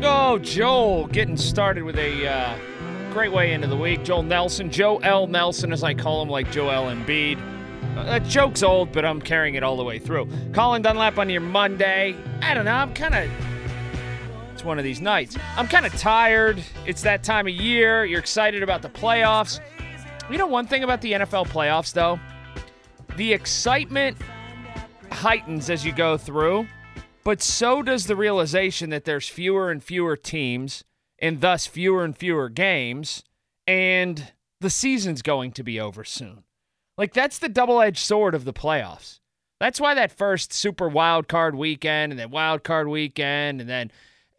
Oh, Joel getting started with a uh, great way into the week. Joel Nelson, Joe L. Nelson, as I call him, like Joel Embiid. Uh, that joke's old, but I'm carrying it all the way through. Colin Dunlap on your Monday. I don't know. I'm kind of. It's one of these nights. I'm kind of tired. It's that time of year. You're excited about the playoffs. You know, one thing about the NFL playoffs, though? The excitement heightens as you go through, but so does the realization that there's fewer and fewer teams and thus fewer and fewer games, and the season's going to be over soon. Like, that's the double edged sword of the playoffs. That's why that first super wild card weekend and then wild card weekend and then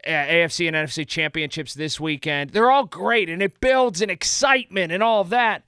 uh, AFC and NFC championships this weekend, they're all great and it builds an excitement and all of that.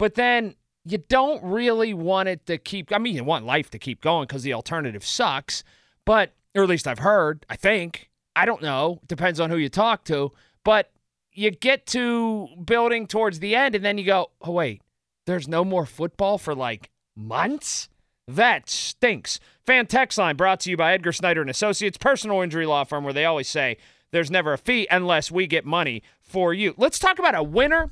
But then you don't really want it to keep. I mean, you want life to keep going because the alternative sucks. But, or at least I've heard, I think. I don't know. Depends on who you talk to. But you get to building towards the end and then you go, oh, wait, there's no more football for like months? That stinks. Fan text line brought to you by Edgar Snyder and Associates, personal injury law firm, where they always say there's never a fee unless we get money for you. Let's talk about a winner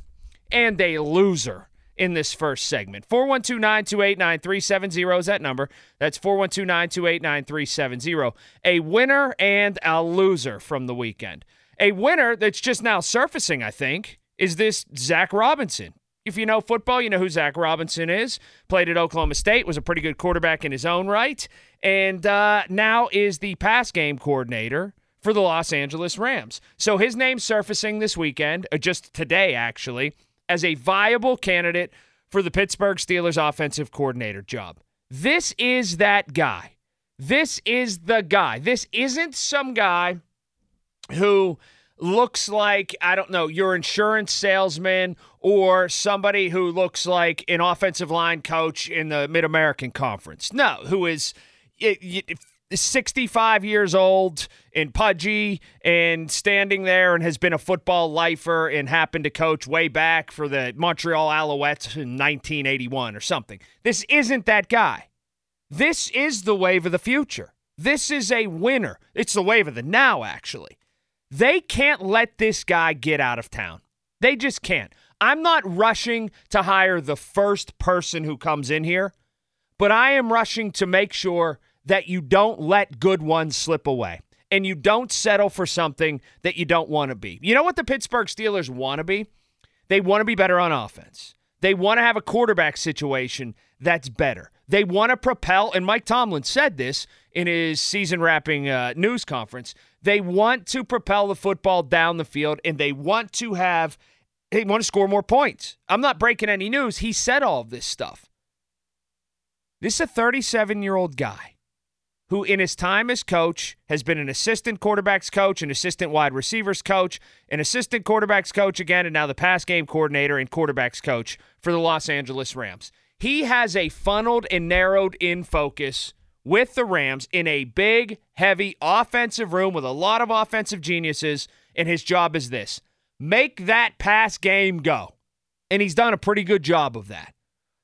and a loser in this first segment. 412 928 9370 is that number. That's 412 928 9370. A winner and a loser from the weekend. A winner that's just now surfacing, I think, is this Zac Robinson. If you know football, you know who Zac Robinson is. Played at Oklahoma State, was a pretty good quarterback in his own right, and uh, now is the pass game coordinator for the Los Angeles Rams. So his name's surfacing this weekend, uh, just today actually, as a viable candidate for the Pittsburgh Steelers offensive coordinator job. This is that guy. This is the guy. This isn't some guy who looks like, I don't know, your insurance salesman or somebody who looks like an offensive line coach in the Mid American Conference. No, who is 65 years old and pudgy and standing there and has been a football lifer and happened to coach way back for the Montreal Alouettes in 1981 or something. This isn't that guy. This is the wave of the future. This is a winner. It's the wave of the now, actually. They can't let this guy get out of town. They just can't. I'm not rushing to hire the first person who comes in here, but I am rushing to make sure that you don't let good ones slip away and you don't settle for something that you don't want to be. You know what the Pittsburgh Steelers want to be? They want to be better on offense. They want to have a quarterback situation that's better. They want to propel, and Mike Tomlin said this in his season wrapping uh, news conference. They want to propel the football down the field, and they want to have, they want to score more points. I'm not breaking any news. He said all of this stuff. This is a 37 year old guy who, in his time as coach, has been an assistant quarterbacks coach, an assistant wide receivers coach, an assistant quarterbacks coach again, and now the pass game coordinator and quarterbacks coach for the Los Angeles Rams. He has a funneled and narrowed in focus with the Rams in a big, heavy offensive room with a lot of offensive geniuses, and his job is this make that pass game go. And he's done a pretty good job of that.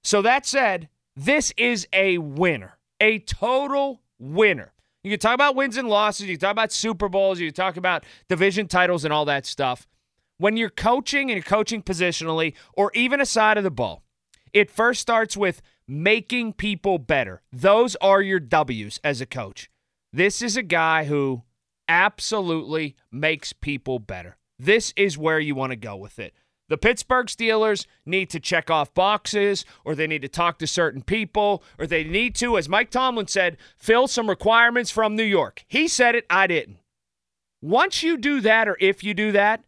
So, that said, this is a winner, a total winner. You can talk about wins and losses, you can talk about Super Bowls, you can talk about division titles and all that stuff. When you're coaching and you're coaching positionally or even a side of the ball, it first starts with making people better. Those are your W's as a coach. This is a guy who absolutely makes people better. This is where you want to go with it. The Pittsburgh Steelers need to check off boxes, or they need to talk to certain people, or they need to, as Mike Tomlin said, fill some requirements from New York. He said it, I didn't. Once you do that, or if you do that,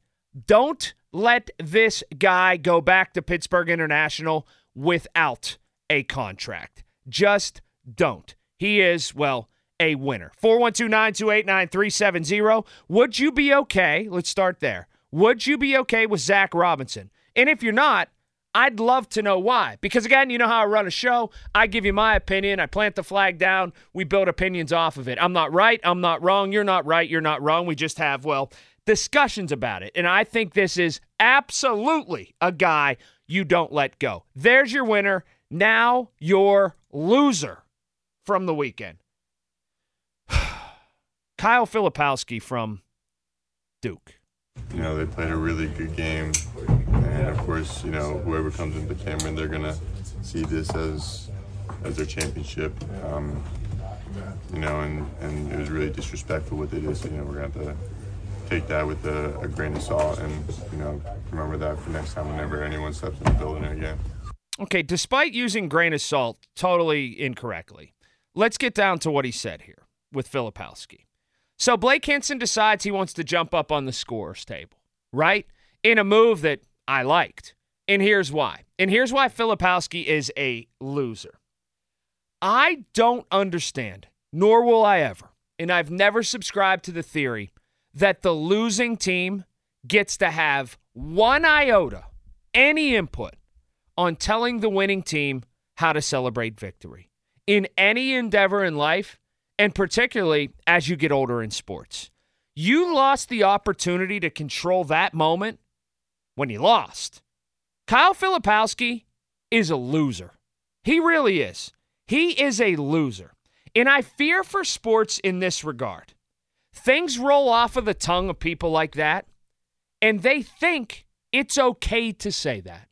don't let this guy go back to Pittsburgh International without a contract. Just don't. He is, well, a winner. 412 928 9370. Would you be okay? Let's start there would you be okay with Zac Robinson? And if you're not, I'd love to know why. Because again, you know how I run a show. I give you my opinion. I plant the flag down. We build opinions off of it. I'm not right. I'm not wrong. You're not right. You're not wrong. We just have, well, discussions about it. And I think this is absolutely a guy you don't let go. There's your winner. Now your loser from the weekend. Kyle Filipowski from Duke. You know, they played a really good game. And of course, you know, whoever comes into Cameron, they're going to see this as as their championship. Um, you know, and, and it was really disrespectful what they did. So, you know, we're going to have to take that with a, a grain of salt and, you know, remember that for next time whenever anyone steps in the building again. Okay, despite using grain of salt totally incorrectly, let's get down to what he said here with Filipowski. So Blake Hinson decides he wants to jump up on the scorers table, right? In a move that I liked. And here's why. And here's why Filipowski is a loser. I don't understand, nor will I ever, and I've never subscribed to the theory that the losing team gets to have one iota, any input on telling the winning team how to celebrate victory in any endeavor in life, and particularly as you get older in sports. You lost the opportunity to control that moment when you lost. Kyle Filipowski is a loser. He really is. He is a loser. And I fear for sports in this regard. Things roll off of the tongue of people like that, and they think it's okay to say that.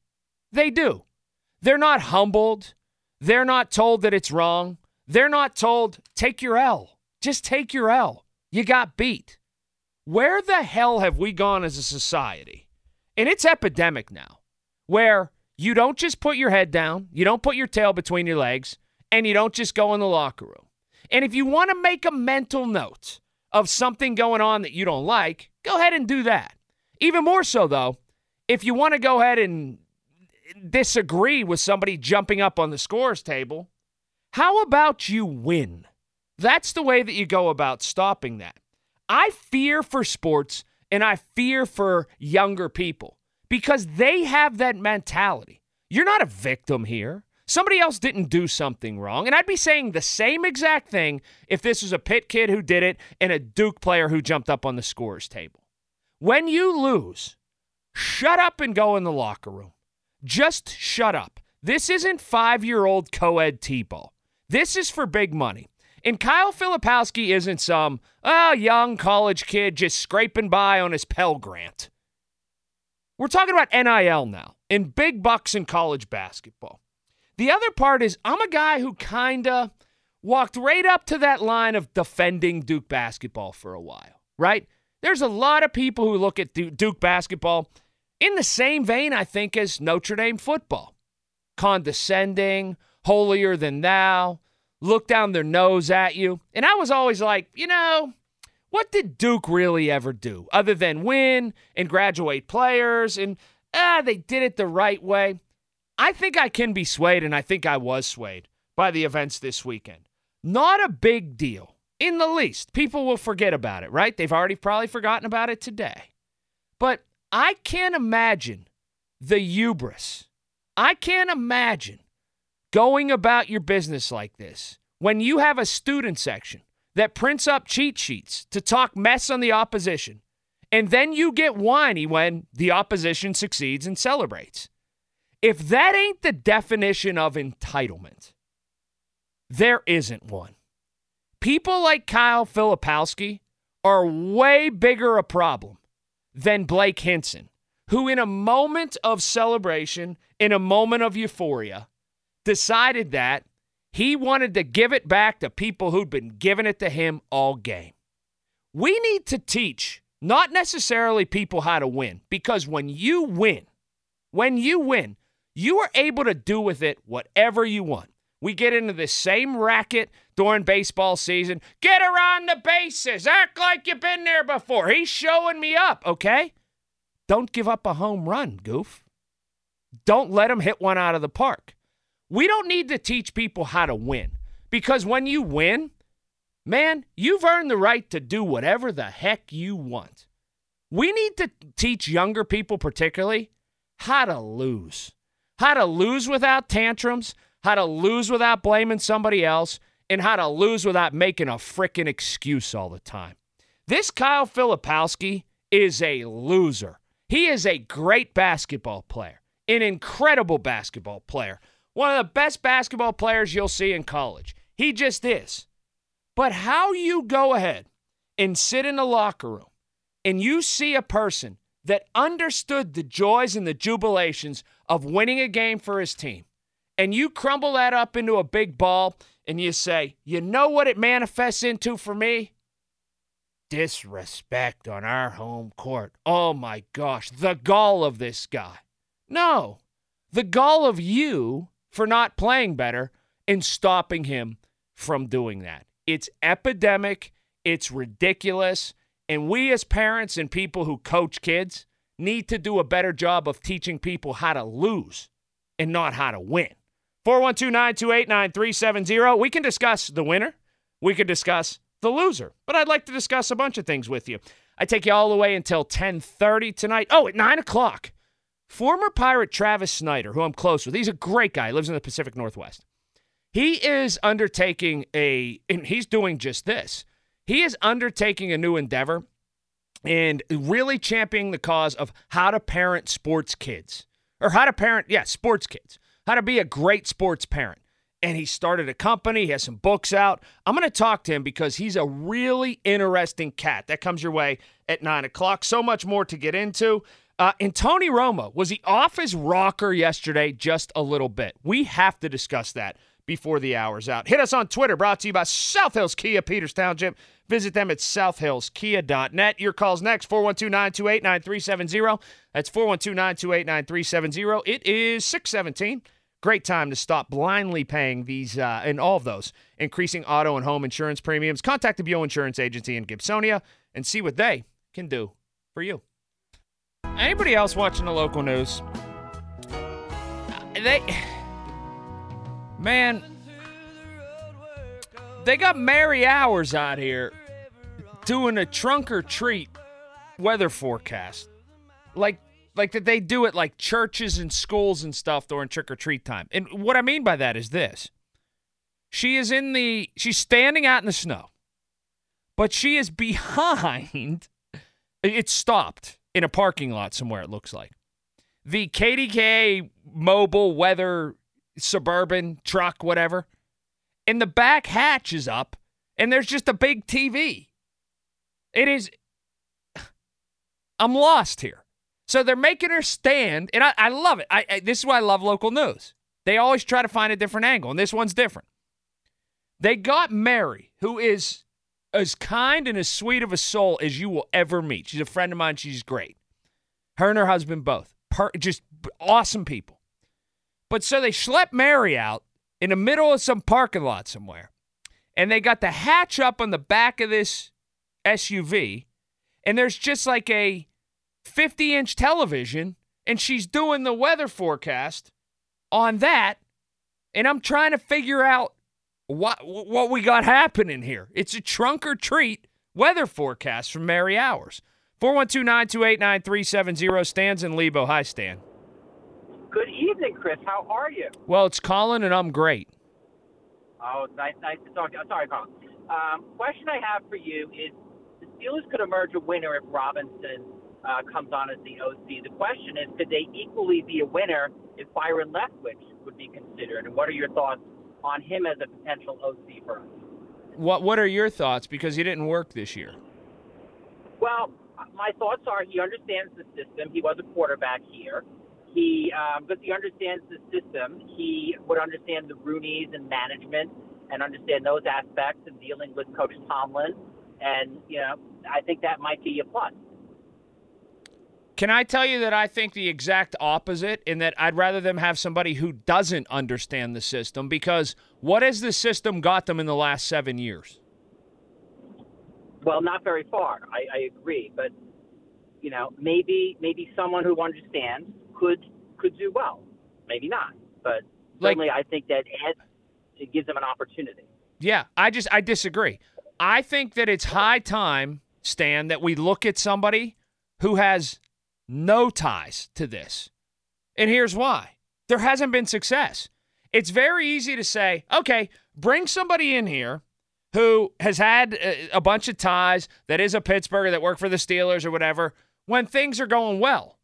They do. They're not humbled. They're not told that it's wrong. They're not told, take your L. Just take your L. You got beat. Where the hell have we gone as a society? And it's epidemic now, where you don't just put your head down, you don't put your tail between your legs, and you don't just go in the locker room. And if you want to make a mental note of something going on that you don't like, go ahead and do that. Even more so, though, if you want to go ahead and disagree with somebody jumping up on the scores table, how about you win? That's the way that you go about stopping that. I fear for sports and I fear for younger people because they have that mentality. You're not a victim here. Somebody else didn't do something wrong. And I'd be saying the same exact thing if this was a Pitt kid who did it and a Duke player who jumped up on the scores table. When you lose, shut up and go in the locker room. Just shut up. This isn't five year old co ed T ball. This is for big money. And Kyle Filipowski isn't some oh, young college kid just scraping by on his Pell Grant. We're talking about NIL now and big bucks in college basketball. The other part is I'm a guy who kind of walked right up to that line of defending Duke basketball for a while, right? There's a lot of people who look at Duke basketball in the same vein, I think, as Notre Dame football condescending, holier than thou, look down their nose at you. And I was always like, you know, what did Duke really ever do other than win and graduate players? And ah, they did it the right way. I think I can be swayed, and I think I was swayed by the events this weekend. Not a big deal in the least. People will forget about it, right? They've already probably forgotten about it today. But I can't imagine the hubris. I can't imagine going about your business like this when you have a student section that prints up cheat sheets to talk mess on the opposition, and then you get whiny when the opposition succeeds and celebrates. If that ain't the definition of entitlement, there isn't one. People like Kyle Filipowski are way bigger a problem than Blake Hinson, who, in a moment of celebration, in a moment of euphoria, decided that he wanted to give it back to people who'd been giving it to him all game. We need to teach not necessarily people how to win, because when you win, when you win, you are able to do with it whatever you want. We get into the same racket during baseball season. Get around the bases. Act like you've been there before. He's showing me up, okay? Don't give up a home run, goof. Don't let him hit one out of the park. We don't need to teach people how to win because when you win, man, you've earned the right to do whatever the heck you want. We need to teach younger people, particularly, how to lose how to lose without tantrums, how to lose without blaming somebody else, and how to lose without making a freaking excuse all the time. This Kyle Filipowski is a loser. He is a great basketball player, an incredible basketball player, one of the best basketball players you'll see in college. He just is. But how you go ahead and sit in the locker room and you see a person that understood the joys and the jubilations of winning a game for his team, and you crumble that up into a big ball and you say, you know what it manifests into for me? Disrespect on our home court. Oh my gosh, the gall of this guy. No, the gall of you for not playing better and stopping him from doing that. It's epidemic, it's ridiculous, and we as parents and people who coach kids need to do a better job of teaching people how to lose and not how to win. 412 928 9370. We can discuss the winner. We can discuss the loser. But I'd like to discuss a bunch of things with you. I take you all the way until 1030 tonight. Oh, at 9 o'clock. Former Pirate Travis Snider, who I'm close with, he's a great guy, lives in the Pacific Northwest. He is undertaking a, and he's doing just this. He is undertaking a new endeavor and really championing the cause of how to parent sports kids or how to parent, yeah, sports kids, how to be a great sports parent. And he started a company, he has some books out. I'm going to talk to him because he's a really interesting cat. That comes your way at nine o'clock. So much more to get into. Uh, and Tony Romo, was he off his rocker yesterday just a little bit? We have to discuss that before the hour's out. Hit us on Twitter, brought to you by South Hills Kia, Peters Township. Visit them at southhillskia.net. Your call's next, 412 928 9370. That's 412 928 9370. It is 617. Great time to stop blindly paying these uh, and all of those increasing auto and home insurance premiums. Contact the Buell Insurance Agency in Gibsonia and see what they can do for you. Anybody else watching the local news? They, man, they got Mary Ours out here doing a trunk or treat weather forecast. Like like that they do it like churches and schools and stuff during trick or treat time. And what I mean by that is this. She is in the she's standing out in the snow. But she is behind It stopped in a parking lot somewhere it looks like. The KDK mobile weather suburban truck whatever. And the back hatch is up and there's just a big TV. It is. I'm lost here. So they're making her stand, and I, I love it. I, I, this is why I love local news. They always try to find a different angle, and this one's different. They got Mary, who is as kind and as sweet of a soul as you will ever meet. She's a friend of mine. She's great. Her and her husband both. Per, just awesome people. But so they schlepp Mary out in the middle of some parking lot somewhere, and they got the hatch up on the back of this SUV, and there's just like a 50 inch television, and she's doing the weather forecast on that. And I'm trying to figure out what what we got happening here. It's a trunk or treat weather forecast from Mary Ours. 412 928 9370. Stan's in Lebo. Hi, Stan. Good evening, Chris. How are you? Well, it's Colin, and I'm great. Oh, nice, nice to talk to you. Sorry, Colin. Um, question I have for you is the Steelers could emerge a winner if Robinson uh, comes on as the OC. The question is, could they equally be a winner if Byron Leftwich would be considered? And what are your thoughts on him as a potential OC for us? What What are your thoughts? Because he didn't work this year. Well, my thoughts are he understands the system. He was a quarterback here. He, um, because he understands the system, he would understand the Rooneys and management and understand those aspects of dealing with Coach Tomlin and, you know, I think that might be a plus. Can I tell you that I think the exact opposite in that I'd rather them have somebody who doesn't understand the system because what has the system got them in the last seven years? Well, not very far. I, I agree, but you know, maybe maybe someone who understands could could do well. Maybe not, but certainly like, I think that Ed, it gives them an opportunity. Yeah, I just I disagree. I think that it's high time, Stan, that we look at somebody who has no ties to this. And here's why there hasn't been success. It's very easy to say, okay, bring somebody in here who has had uh, a bunch of ties, that is a Pittsburgher, that worked for the Steelers or whatever, when things are going well.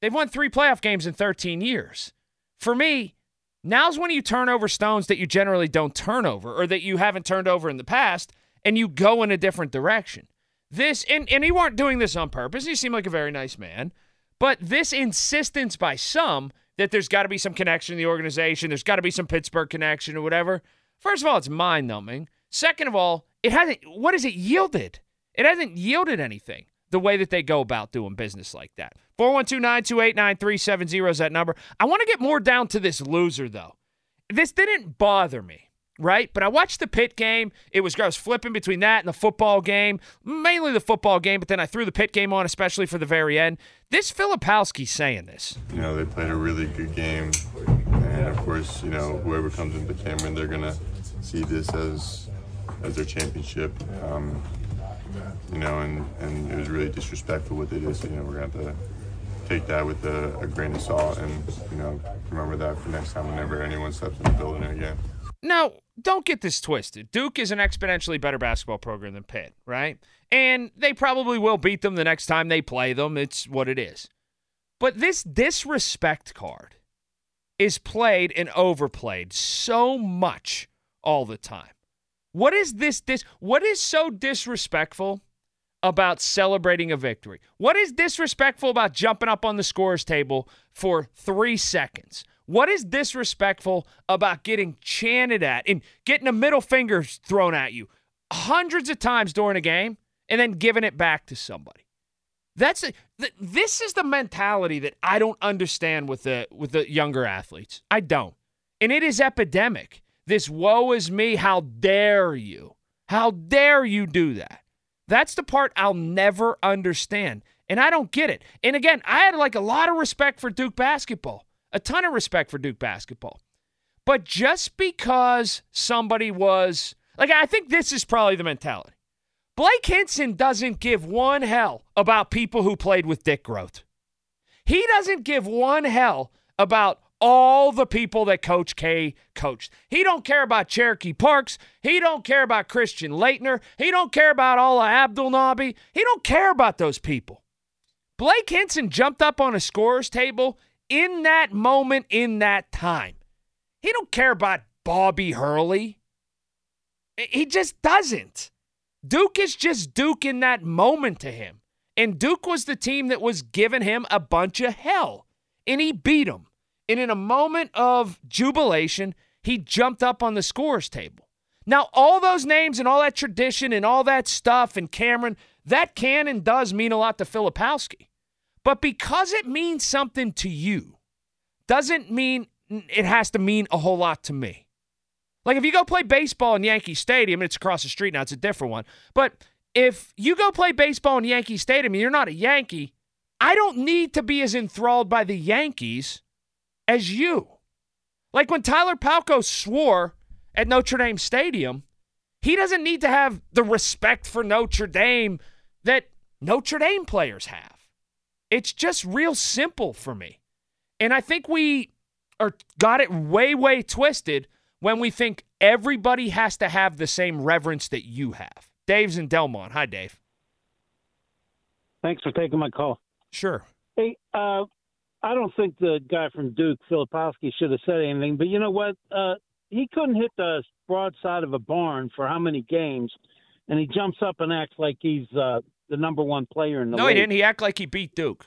They've won three playoff games in 13 years. For me, now's when you turn over stones that you generally don't turn over or that you haven't turned over in the past and you go in a different direction. This, and, and he weren't doing this on purpose. He seemed like a very nice man. But this insistence by some that there's got to be some connection in the organization, there's got to be some Pittsburgh connection or whatever. First of all, it's mind numbing. Second of all, it hasn't, what has it yielded? It hasn't yielded anything the way that they go about doing business like that. 412 928 9370 is that number. I want to get more down to this loser, though. This didn't bother me right? But I watched the Pitt game. It was I was flipping between that and the football game, mainly the football game, but then I threw the Pitt game on, especially for the very end. This Filipowski saying this. You know, they played a really good game, and of course, you know, whoever comes into Cameron, they're gonna see this as as their championship. Um, you know, and, and it was really disrespectful what they did. So, you know, we're to have to take that with a, a grain of salt and, you know, remember that for next time whenever anyone steps in the building again. Now, don't get this twisted. Duke is an exponentially better basketball program than Pitt, right? And they probably will beat them the next time they play them. It's what it is. But this disrespect card is played and overplayed so much all the time. What is this this what is so disrespectful about celebrating a victory? What is disrespectful about jumping up on the scores table for 3 seconds? What is disrespectful about getting chanted at and getting a middle finger thrown at you hundreds of times during a game and then giving it back to somebody? That's a, th- this is the mentality that I don't understand with the with the younger athletes. I don't. And it is epidemic. This woe is me, how dare you? How dare you do that? That's the part I'll never understand. And I don't get it. And again, I had like a lot of respect for Duke basketball a ton of respect for Duke basketball. But just because somebody was, like, I think this is probably the mentality. Blake Hinson doesn't give one hell about people who played with Dick Groat. He doesn't give one hell about all the people that Coach K coached. He don't care about Cherokee Parks. He don't care about Christian Laettner. He don't care about Alaa Abdelnaby. He don't care about those people. Blake Hinson jumped up on a scorer's table in that moment, in that time. He don't care about Bobby Hurley. He just doesn't. Duke is just Duke in that moment to him. And Duke was the team that was giving him a bunch of hell. And he beat them. And in a moment of jubilation, he jumped up on the scores table. Now, all those names and all that tradition and all that stuff and Cameron, that can and does mean a lot to Filipowski. But because it means something to you, doesn't mean it has to mean a whole lot to me. Like if you go play baseball in Yankee Stadium, and it's across the street now, it's a different one. But if you go play baseball in Yankee Stadium and you're not a Yankee, I don't need to be as enthralled by the Yankees as you. Like when Tyler Palko swore at Notre Dame Stadium, he doesn't need to have the respect for Notre Dame that Notre Dame players have. It's just real simple for me. And I think we are got it way, way twisted when we think everybody has to have the same reverence that you have. Dave's in Delmont. Hi, Dave. Thanks for taking my call. Sure. Hey, uh, I don't think the guy from Duke, Filipowski, should have said anything, but you know what? Uh, he couldn't hit the broadside of a barn for how many games, and he jumps up and acts like he's uh, the number one player in the no, league. he didn't. He acted like he beat Duke.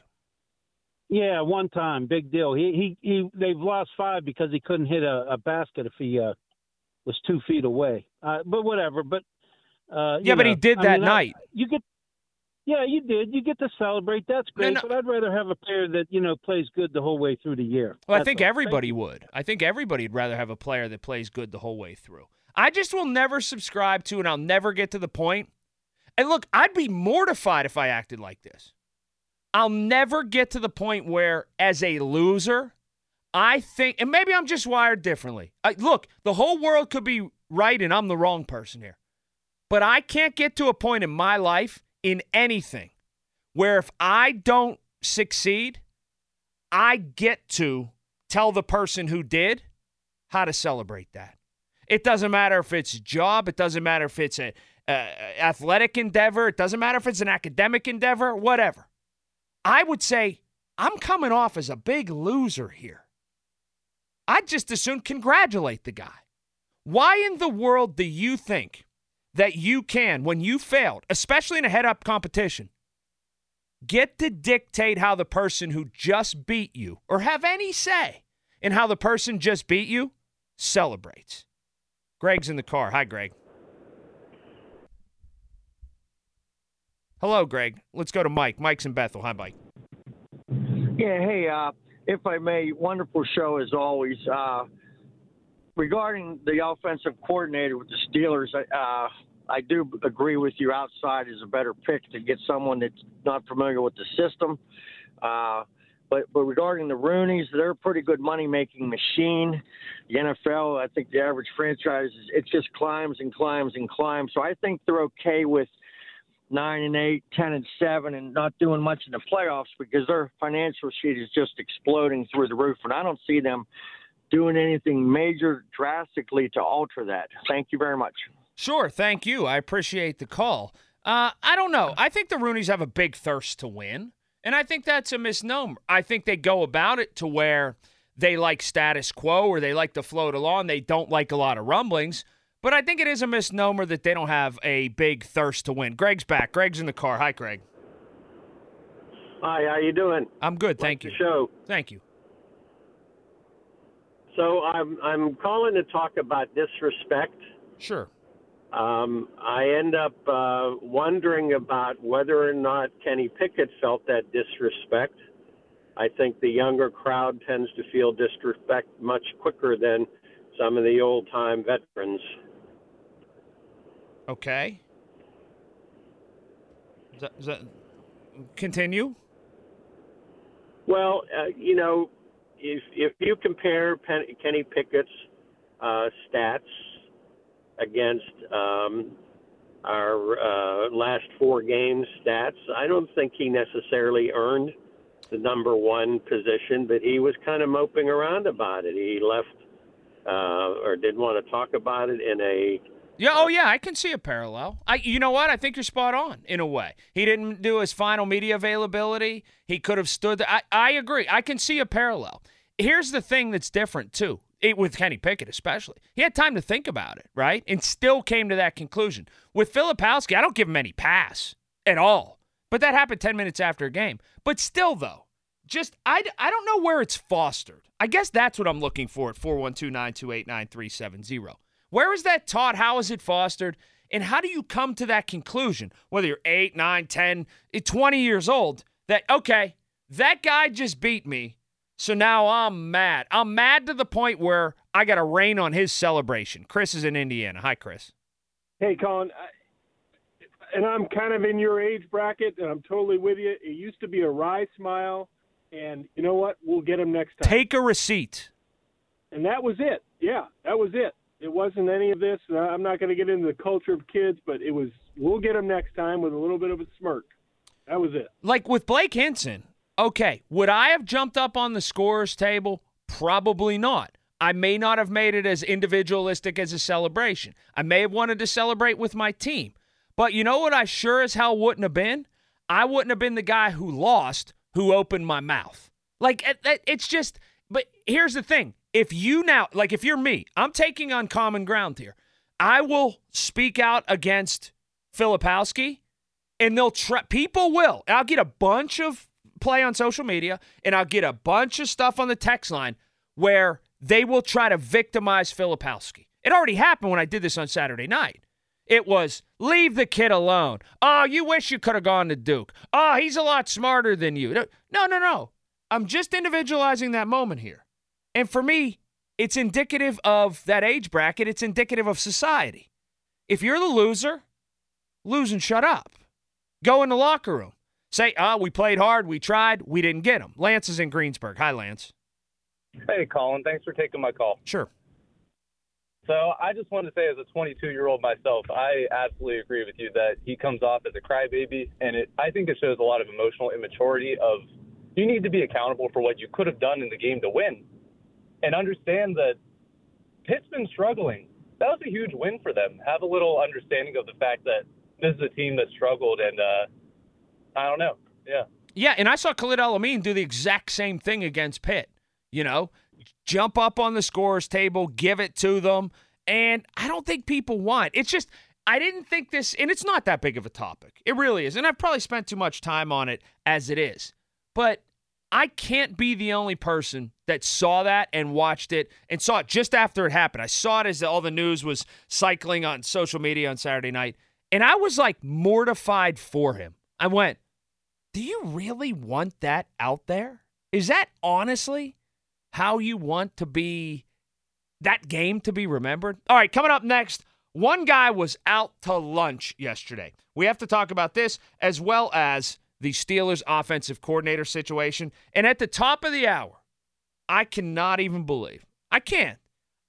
Yeah, one time, big deal. He he, he they've lost five because he couldn't hit a, a basket if he uh, was two feet away. Uh, but whatever. But uh, yeah, know, but he did that I mean, night. I, you get. Yeah, you did. You get to celebrate. That's great. No, no. But I'd rather have a player that you know plays good the whole way through the year. Well, I think everybody would. I think everybody'd rather have a player that plays good the whole way through. I just will never subscribe to, and I'll never get to the point. And look, I'd be mortified if I acted like this. I'll never get to the point where, as a loser, I think, and maybe I'm just wired differently. I, look, the whole world could be right and I'm the wrong person here. But I can't get to a point in my life in anything where if I don't succeed, I get to tell the person who did how to celebrate that. It doesn't matter if it's a job, it doesn't matter if it's an athletic endeavor, it doesn't matter if it's an academic endeavor, whatever. I would say I'm coming off as a big loser here. I'd just as soon congratulate the guy. Why in the world do you think that you can, when you failed, especially in a head up competition, get to dictate how the person who just beat you or have any say in how the person just beat you celebrates. Greg's in the car. Hi, Greg. Hello, Greg. Let's go to Mike. Mike's in Bethel. Hi, Mike. Yeah, hey, uh, if I may, wonderful show as always. Uh, regarding the offensive coordinator with the Steelers, uh, I do agree with you. Outside is a better pick to get someone that's not familiar with the system. Uh, but, but regarding the Rooneys, they're a pretty good money making machine. The NFL, I think the average franchise, it just climbs and climbs and climbs. So I think they're okay with nine and eight, ten and seven, and not doing much in the playoffs because their financial sheet is just exploding through the roof. And I don't see them doing anything major drastically to alter that. Thank you very much. Sure, thank you. I appreciate the call. Uh, I don't know. I think the Rooneys have a big thirst to win, and I think that's a misnomer. I think they go about it to where they like status quo or they like to float along. They don't like a lot of rumblings. But I think it is a misnomer that they don't have a big thirst to win. Greg's back. Greg's in the car. Hi, Greg. Hi, how you doing? I'm good, thank like you. Show. Thank you. So I'm I'm calling to talk about disrespect. Sure. Um, I end up uh, wondering about whether or not Kenny Pickett felt that disrespect. I think the younger crowd tends to feel disrespect much quicker than some of the old time veterans. Okay. Is that, is that, continue. Well, uh, you know, if if you compare Pen- Kenny Pickett's uh, stats against um, our uh, last four games stats, I don't think he necessarily earned the number one position, but he was kind of moping around about it. He left uh, or didn't want to talk about it in a Yeah, oh yeah, I can see a parallel. I you know what? I think you're spot on in a way. He didn't do his final media availability. He could have stood there. I, I agree. I can see a parallel. Here's the thing that's different too. It, with Kenny Pickett especially. He had time to think about it, right? And still came to that conclusion. With Filipowski, I don't give him any pass at all. But that happened 10 minutes after a game. But still though, just I, I don't know where it's fostered. I guess that's what I'm looking for at 412-928-9370. Where is that taught? How is it fostered? And how do you come to that conclusion, whether you're 8, 9, 10, eh, 20 years old, that, okay, that guy just beat me, so now I'm mad. I'm mad to the point where I got to rain on his celebration. Chris is in Indiana. Hi, Chris. Hey, Colin. I, and I'm kind of in your age bracket, and I'm totally with you. It used to be a wry smile, and you know what? We'll get him next time. Take a receipt. And that was it. Yeah, that was it. It wasn't any of this. Uh, I'm not going to get into the culture of kids, but it was we'll get him next time with a little bit of a smirk. That was it. Like with Blake Hinson, okay, would I have jumped up on the scorer's table? Probably not. I may not have made it as individualistic as a celebration. I may have wanted to celebrate with my team. But you know what I sure as hell wouldn't have been? I wouldn't have been the guy who lost who opened my mouth. Like, it's just, but here's the thing. If you now, like, if you're me, I'm taking on common ground here. I will speak out against Filipowski, and they'll try, people will. I'll get a bunch of play on social media, and I'll get a bunch of stuff on the text line where they will try to victimize Filipowski. It already happened when I did this on Saturday night. It was leave the kid alone. Oh, you wish you could have gone to Duke. Oh, he's a lot smarter than you. No, no, no. I'm just individualizing that moment here. And for me, it's indicative of that age bracket, it's indicative of society. If you're the loser, lose and shut up. Go in the locker room. Say, oh, we played hard, we tried, we didn't get them. Lance is in Greensburg. Hi, Lance. Hey, Colin. Thanks for taking my call. Sure. So I just want to say, as a 22 year old myself, I absolutely agree with you that he comes off as a crybaby, and it I think it shows a lot of emotional immaturity. Of you need to be accountable for what you could have done in the game to win, and understand that Pitt's been struggling. That was a huge win for them. Have a little understanding of the fact that this is a team that struggled, and uh, I don't know. Yeah. Yeah, and I saw Khalid El-Amin do the exact same thing against Pitt. You know, jump up on the scorers table, give it to them. And I don't think people want. It's just I didn't think this, and it's not that big of a topic. It really is. And I've probably spent too much time on it as it is. But I can't be the only person that saw that and watched it and saw it just after it happened. I saw it as all the news was cycling on social media on Saturday night. And I was like mortified for him. I went, Do you really want that out there? Is that honestly how you want to be that game to be remembered? All right, coming up next. One guy was out to lunch yesterday. We have to talk about this as well as the Steelers' offensive coordinator situation. And at the top of the hour, I cannot even believe, I can't,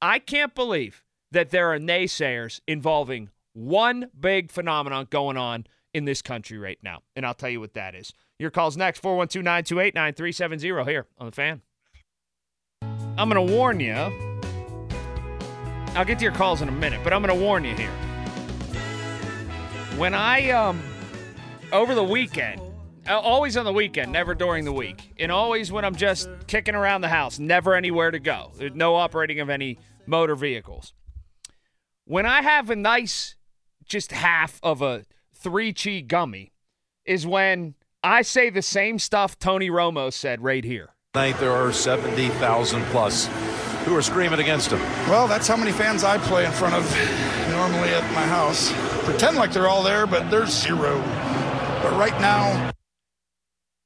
I can't believe that there are naysayers involving one big phenomenon going on in this country right now. And I'll tell you what that is. Your call's next 412 928 9370 here on the fan. I'm going to warn you I'll get to your calls in a minute, but I'm going to warn you here. When I um over the weekend, Uh, always on the weekend, never during the week, and always when I'm just kicking around the house, never anywhere to go. There's no operating of any motor vehicles. When I have a nice, just half of a three chi gummy, is when I say the same stuff Tony Romo said right here. Tonight there are 70,000 plus who are screaming against him. Well, that's how many fans I play in front of normally at my house. Pretend like they're all there, but there's zero. But right now,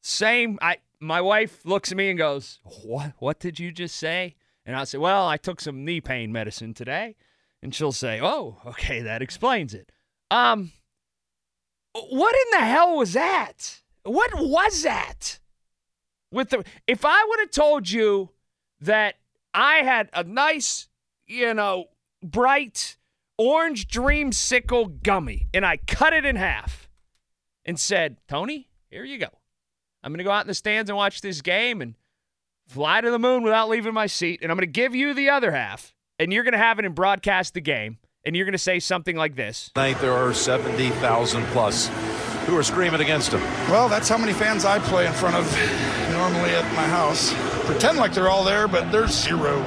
same. I my wife looks at me and goes, "What? What did you just say?" And I say, "Well, I took some knee pain medicine today." And she'll say, "Oh, okay, that explains it." Um, what in the hell was that? What was that? With the if I would have told you that I had a nice, you know, bright orange dreamsicle gummy and I cut it in half and said, Tony, here you go. I'm going to go out in the stands and watch this game and fly to the moon without leaving my seat. And I'm going to give you the other half and you're going to have it and broadcast the game. And you're going to say something like this. Tonight there are 70,000 plus who are screaming against him. Well, that's how many fans I play in front of normally at my house. Pretend like they're all there, but there's zero.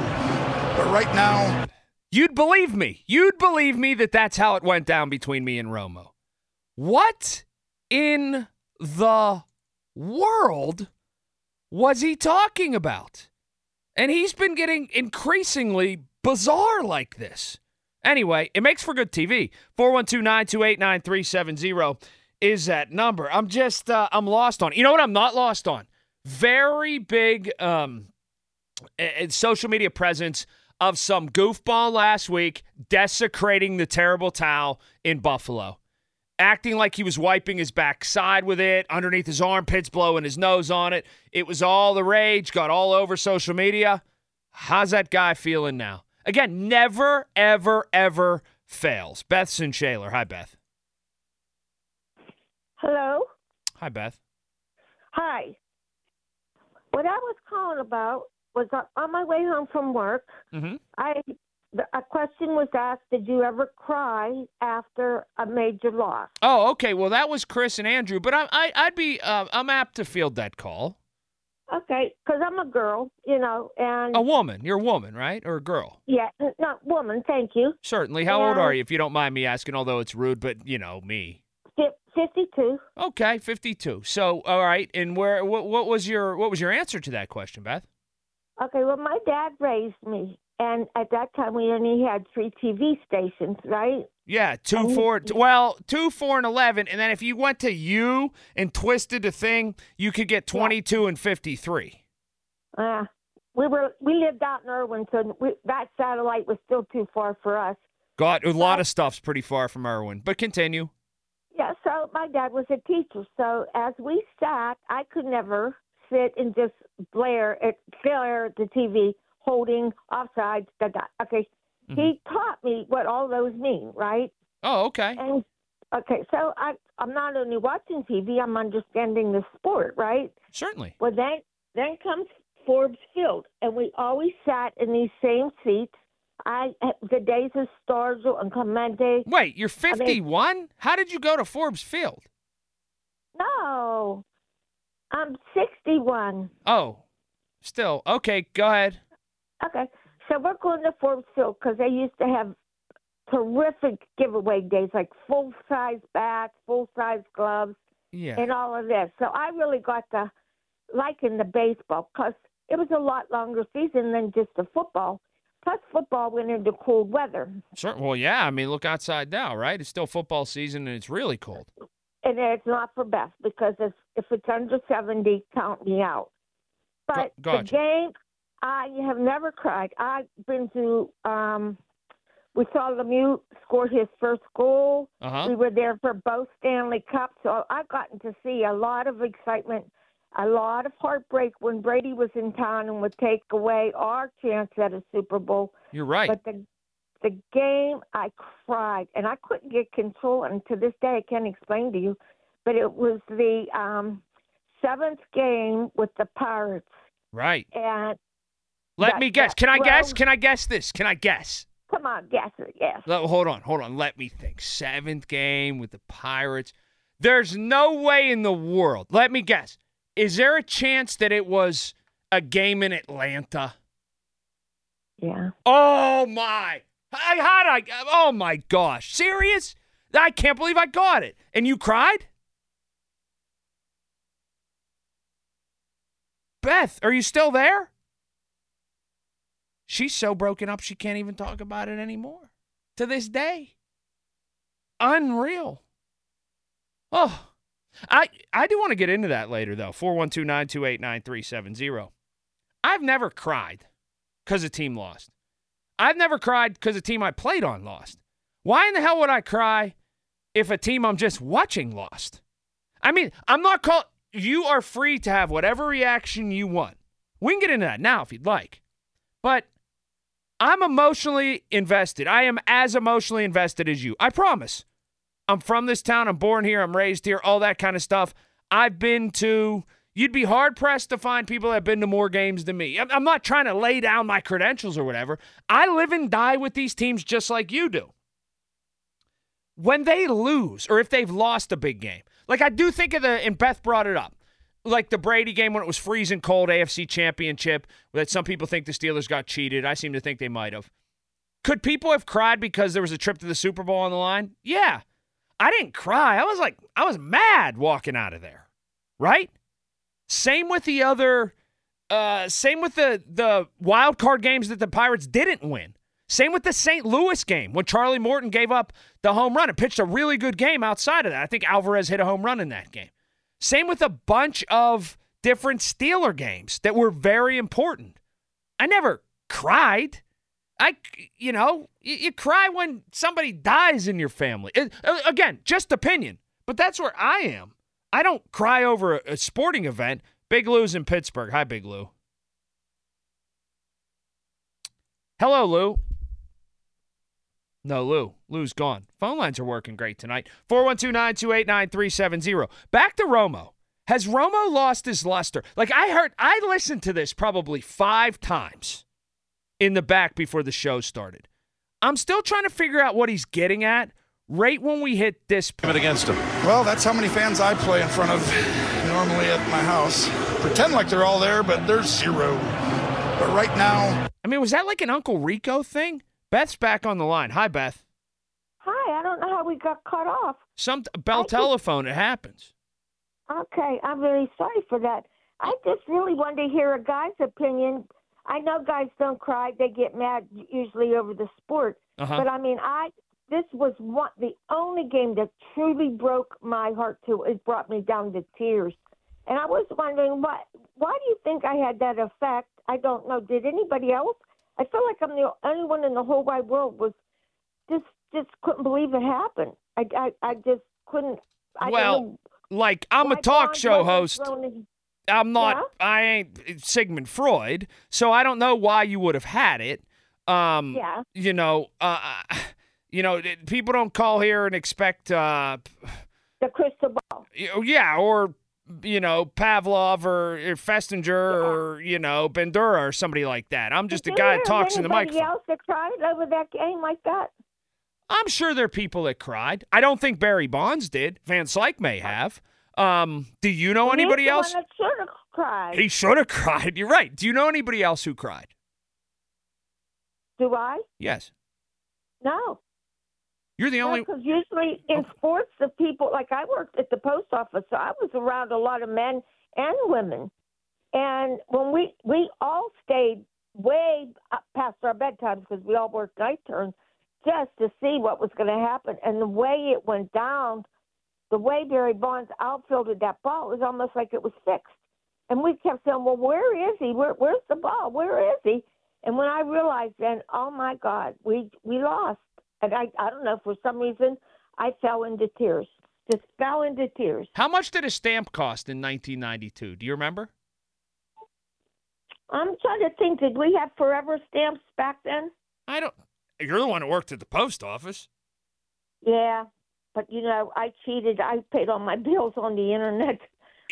But right now. You'd believe me. You'd believe me that that's how it went down between me and Romo. What in the world was he talking about? And he's been getting increasingly bizarre like this. Anyway, it makes for good TV. 412 928 9370 is that number. I'm just, uh, I'm lost on. You know what I'm not lost on? Very big um, social media presence of some goofball last week desecrating the terrible towel in Buffalo. Acting like he was wiping his backside with it, underneath his armpits, blowing his nose on it. It was all the rage, got all over social media. How's that guy feeling now? Again, never, ever, ever fails. Beth Shaler. Hi, Beth. Hello. Hi, Beth. Hi. What I was calling about was on my way home from work. Mm-hmm. I a question was asked: Did you ever cry after a major loss? Oh, okay. Well, that was Chris and Andrew, but I, I I'd be uh, I'm apt to field that call. Okay, because I'm a girl, you know, and a woman. You're a woman, right, or a girl? Yeah, not woman. Thank you. Certainly. How and, old are you, if you don't mind me asking? Although it's rude, but you know me. 52. Okay, 52. So, all right, and where what, what was your what was your answer to that question, Beth? Okay, well my dad raised me and at that time we only had three TV stations, right? Yeah, two, and four. He, well, two, four, and eleven, and then if you went to U and twisted the thing, you could get twenty-two yeah. and fifty-three. Uh, we were we lived out in Irwin, so we, that satellite was still too far for us. God, a lot of stuff's pretty far from Irwin, but continue. Yeah, so my dad was a teacher. So as we sat, I could never sit and just blare at glare at the TV, holding offsides. Da, da. Okay, mm-hmm. he taught me what all those mean, right? Oh, okay. And okay, so I I'm not only watching TV, I'm understanding the sport, right? Certainly. Well, then then comes Forbes Field, and we always sat in these same seats I the days of Stargell and Clemente. Wait, you're 51? I mean, How did you go to Forbes Field? No, I'm 61. Oh, still okay. Go ahead. Okay, so we're going to Forbes Field because they used to have terrific giveaway days, like full size bats, full size gloves, Yeah. and all of this. So I really got to liking the baseball because it was a lot longer season than just the football. Plus, football went into cold weather, Sure. Well, yeah. I mean, look outside now, right? It's still football season and it's really cold. and it's not for Beth because if if it's under seventy, count me out. But gotcha. the game, I have never cried. I've been to. um We saw Lemieux score his first goal. Uh-huh. We were there for both Stanley Cups, so I've gotten to see a lot of excitement, a lot of heartbreak when Brady was in town and would take away our chance at a Super Bowl. You're right. But the the game, I cried and I couldn't get control, and to this day, I can't explain to you. But it was the um seventh game with the Pirates, right. and Let that- me guess. that Can I guess? Can I guess this? Can I guess? come on, guess it, yes. Le- hold on, hold on. Let me think. Seventh game with the Pirates. There's no way in the world. Let me guess. Is there a chance that it was a game in Atlanta? Yeah. Oh my! I had I? Oh my gosh! Serious? I can't believe I got it. And you cried? Beth, are you still there? She's so broken up she can't even talk about it anymore. To this day. Unreal. Oh. I I do want to get into that later though. 412-928-9370. I've never cried because a team lost. I've never cried because a team I played on lost. Why in the hell would I cry if a team I'm just watching lost? I mean, I'm not call you are free to have whatever reaction you want. We can get into that now if you'd like. But I'm emotionally invested. I am as emotionally invested as you. I promise. I'm from this town. I'm born here. I'm raised here. All that kind of stuff. I've been to. You'd be hard pressed to find people that have been to more games than me. I'm- not trying to lay down my credentials or whatever. I live and die with these teams just like you do. When they lose or if they've lost a big game, like I do think of the, and Beth brought it up, like the Brady game when it was freezing cold, AFC championship, that some people think the Steelers got cheated. I seem to think they might have. Could people have cried because there was a trip to the Super Bowl on the line? Yeah. I didn't cry. I was like, I was mad walking out of there. Right? Same with the other uh same with the the wild card games that the Pirates didn't win. Same with the St. Louis game when Charlie Morton gave up the home run and pitched a really good game outside of that. I think Alvarez hit a home run in that game. Same with a bunch of different Steeler games that were very important. I never cried. I, you know, you, you cry when somebody dies in your family. It- uh, again, just opinion, but that's where I am. I don't cry over a, a sporting event. Big Lou's in Pittsburgh. Hi, Big Lou. Hello, Lou. No, Lou. Lou's gone. Phone lines are working great tonight. 412 928 9370. Back to Romo. Has Romo lost his luster? Like I heard, I listened to this probably five times in the back before the show started. I'm still trying to figure out what he's getting at right when we hit this point. against him. Well, that's how many fans I play in front of normally at my house. Pretend like they're all there, but there's zero. But right now, I mean, was that like an Uncle Rico thing? Beth's back on the line. Hi, Beth. Hi, I don't know how we got cut off. Some bell telephone. It happens. Okay, I'm very sorry for that. I just really wanted to hear a guy's opinion. I know guys don't cry; they get mad usually over the sport. Uh-huh. But I mean, I this was one the only game that truly broke my heart. To it brought me down to tears, and I was wondering what why do you think I had that effect? I don't know. Did anybody else? I feel like I'm the only one in the whole wide world was just just couldn't believe it happened. I I, I just couldn't. I well, like I'm a talk show host. I'm not. I ain't Sigmund Freud, so I don't know why you would have had it. Um, Yeah. You know, uh, you know, people don't call here and expect. Uh, the crystal ball. Yeah, or you know, Pavlov or, or Festinger or you know, Bandura or somebody like that. I'm just a guy that talks in the anybody microphone. else that cried over that game like that? I'm sure there are people that cried. I don't think Barry Bonds did. Van Slyke may have. Um, do you know He's anybody else? That should have cried. He should have cried. You're right. Do you know anybody else who cried? Do I? Yes. No. You're the only. Because usually in oh. sports, the people like I worked at the post office, so I was around a lot of men and women. And when we we all stayed way past our bedtimes because we all worked night turns just to see what was going to happen. And the way it went down, the way Barry Bonds outfielded that ball, it was almost like it was fixed. And we kept saying, "Well, where is he? Where, where's the ball? Where is he?" And when I realized then, oh my God, we we lost. And I I don't know for some reason I fell into tears. Just fell into tears. How much did a stamp cost in 1992? Do you remember? I'm trying to think. Did we have forever stamps back then? I don't. You're the one who worked at the post office. Yeah, but you know, I cheated. I paid all my bills on the internet.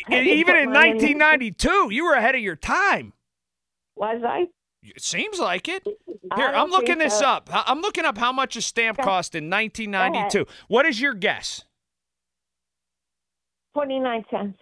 And even in mine 1992, you were ahead of your time. Was I? It seems like it. Here, I'm looking this so. up. I'm looking up how much a stamp cost in 1992. What is your guess? Twenty nine cents.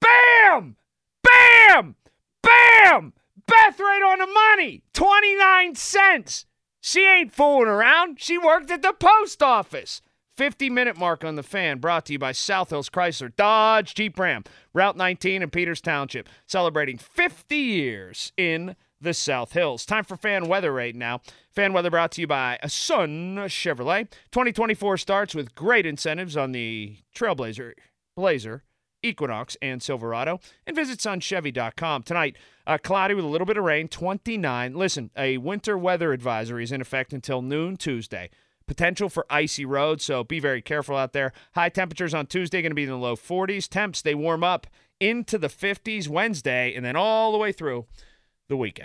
Bam! Bam! Bam! Beth right on the money. 29 cents. She ain't fooling around. She worked at the post office. 50 minute mark on the fan brought to you by South Hills Chrysler, Dodge, Jeep Ram, Route 19 in Peters Township, celebrating 50 years in the South Hills. Time for fan weather right now. Fan weather brought to you by a Sun Chevrolet. 2024 starts with great incentives on the Trailblazer, Blazer, Equinox, and Silverado. And visit sunchevy.com. Tonight, uh, cloudy with a little bit of rain, 29. Listen, a winter weather advisory is in effect until noon Tuesday. Potential for icy roads, so be very careful out there. High temperatures on Tuesday going to be in the low 40s. Temps, they warm up into the 50s Wednesday and then all the way through the weekend.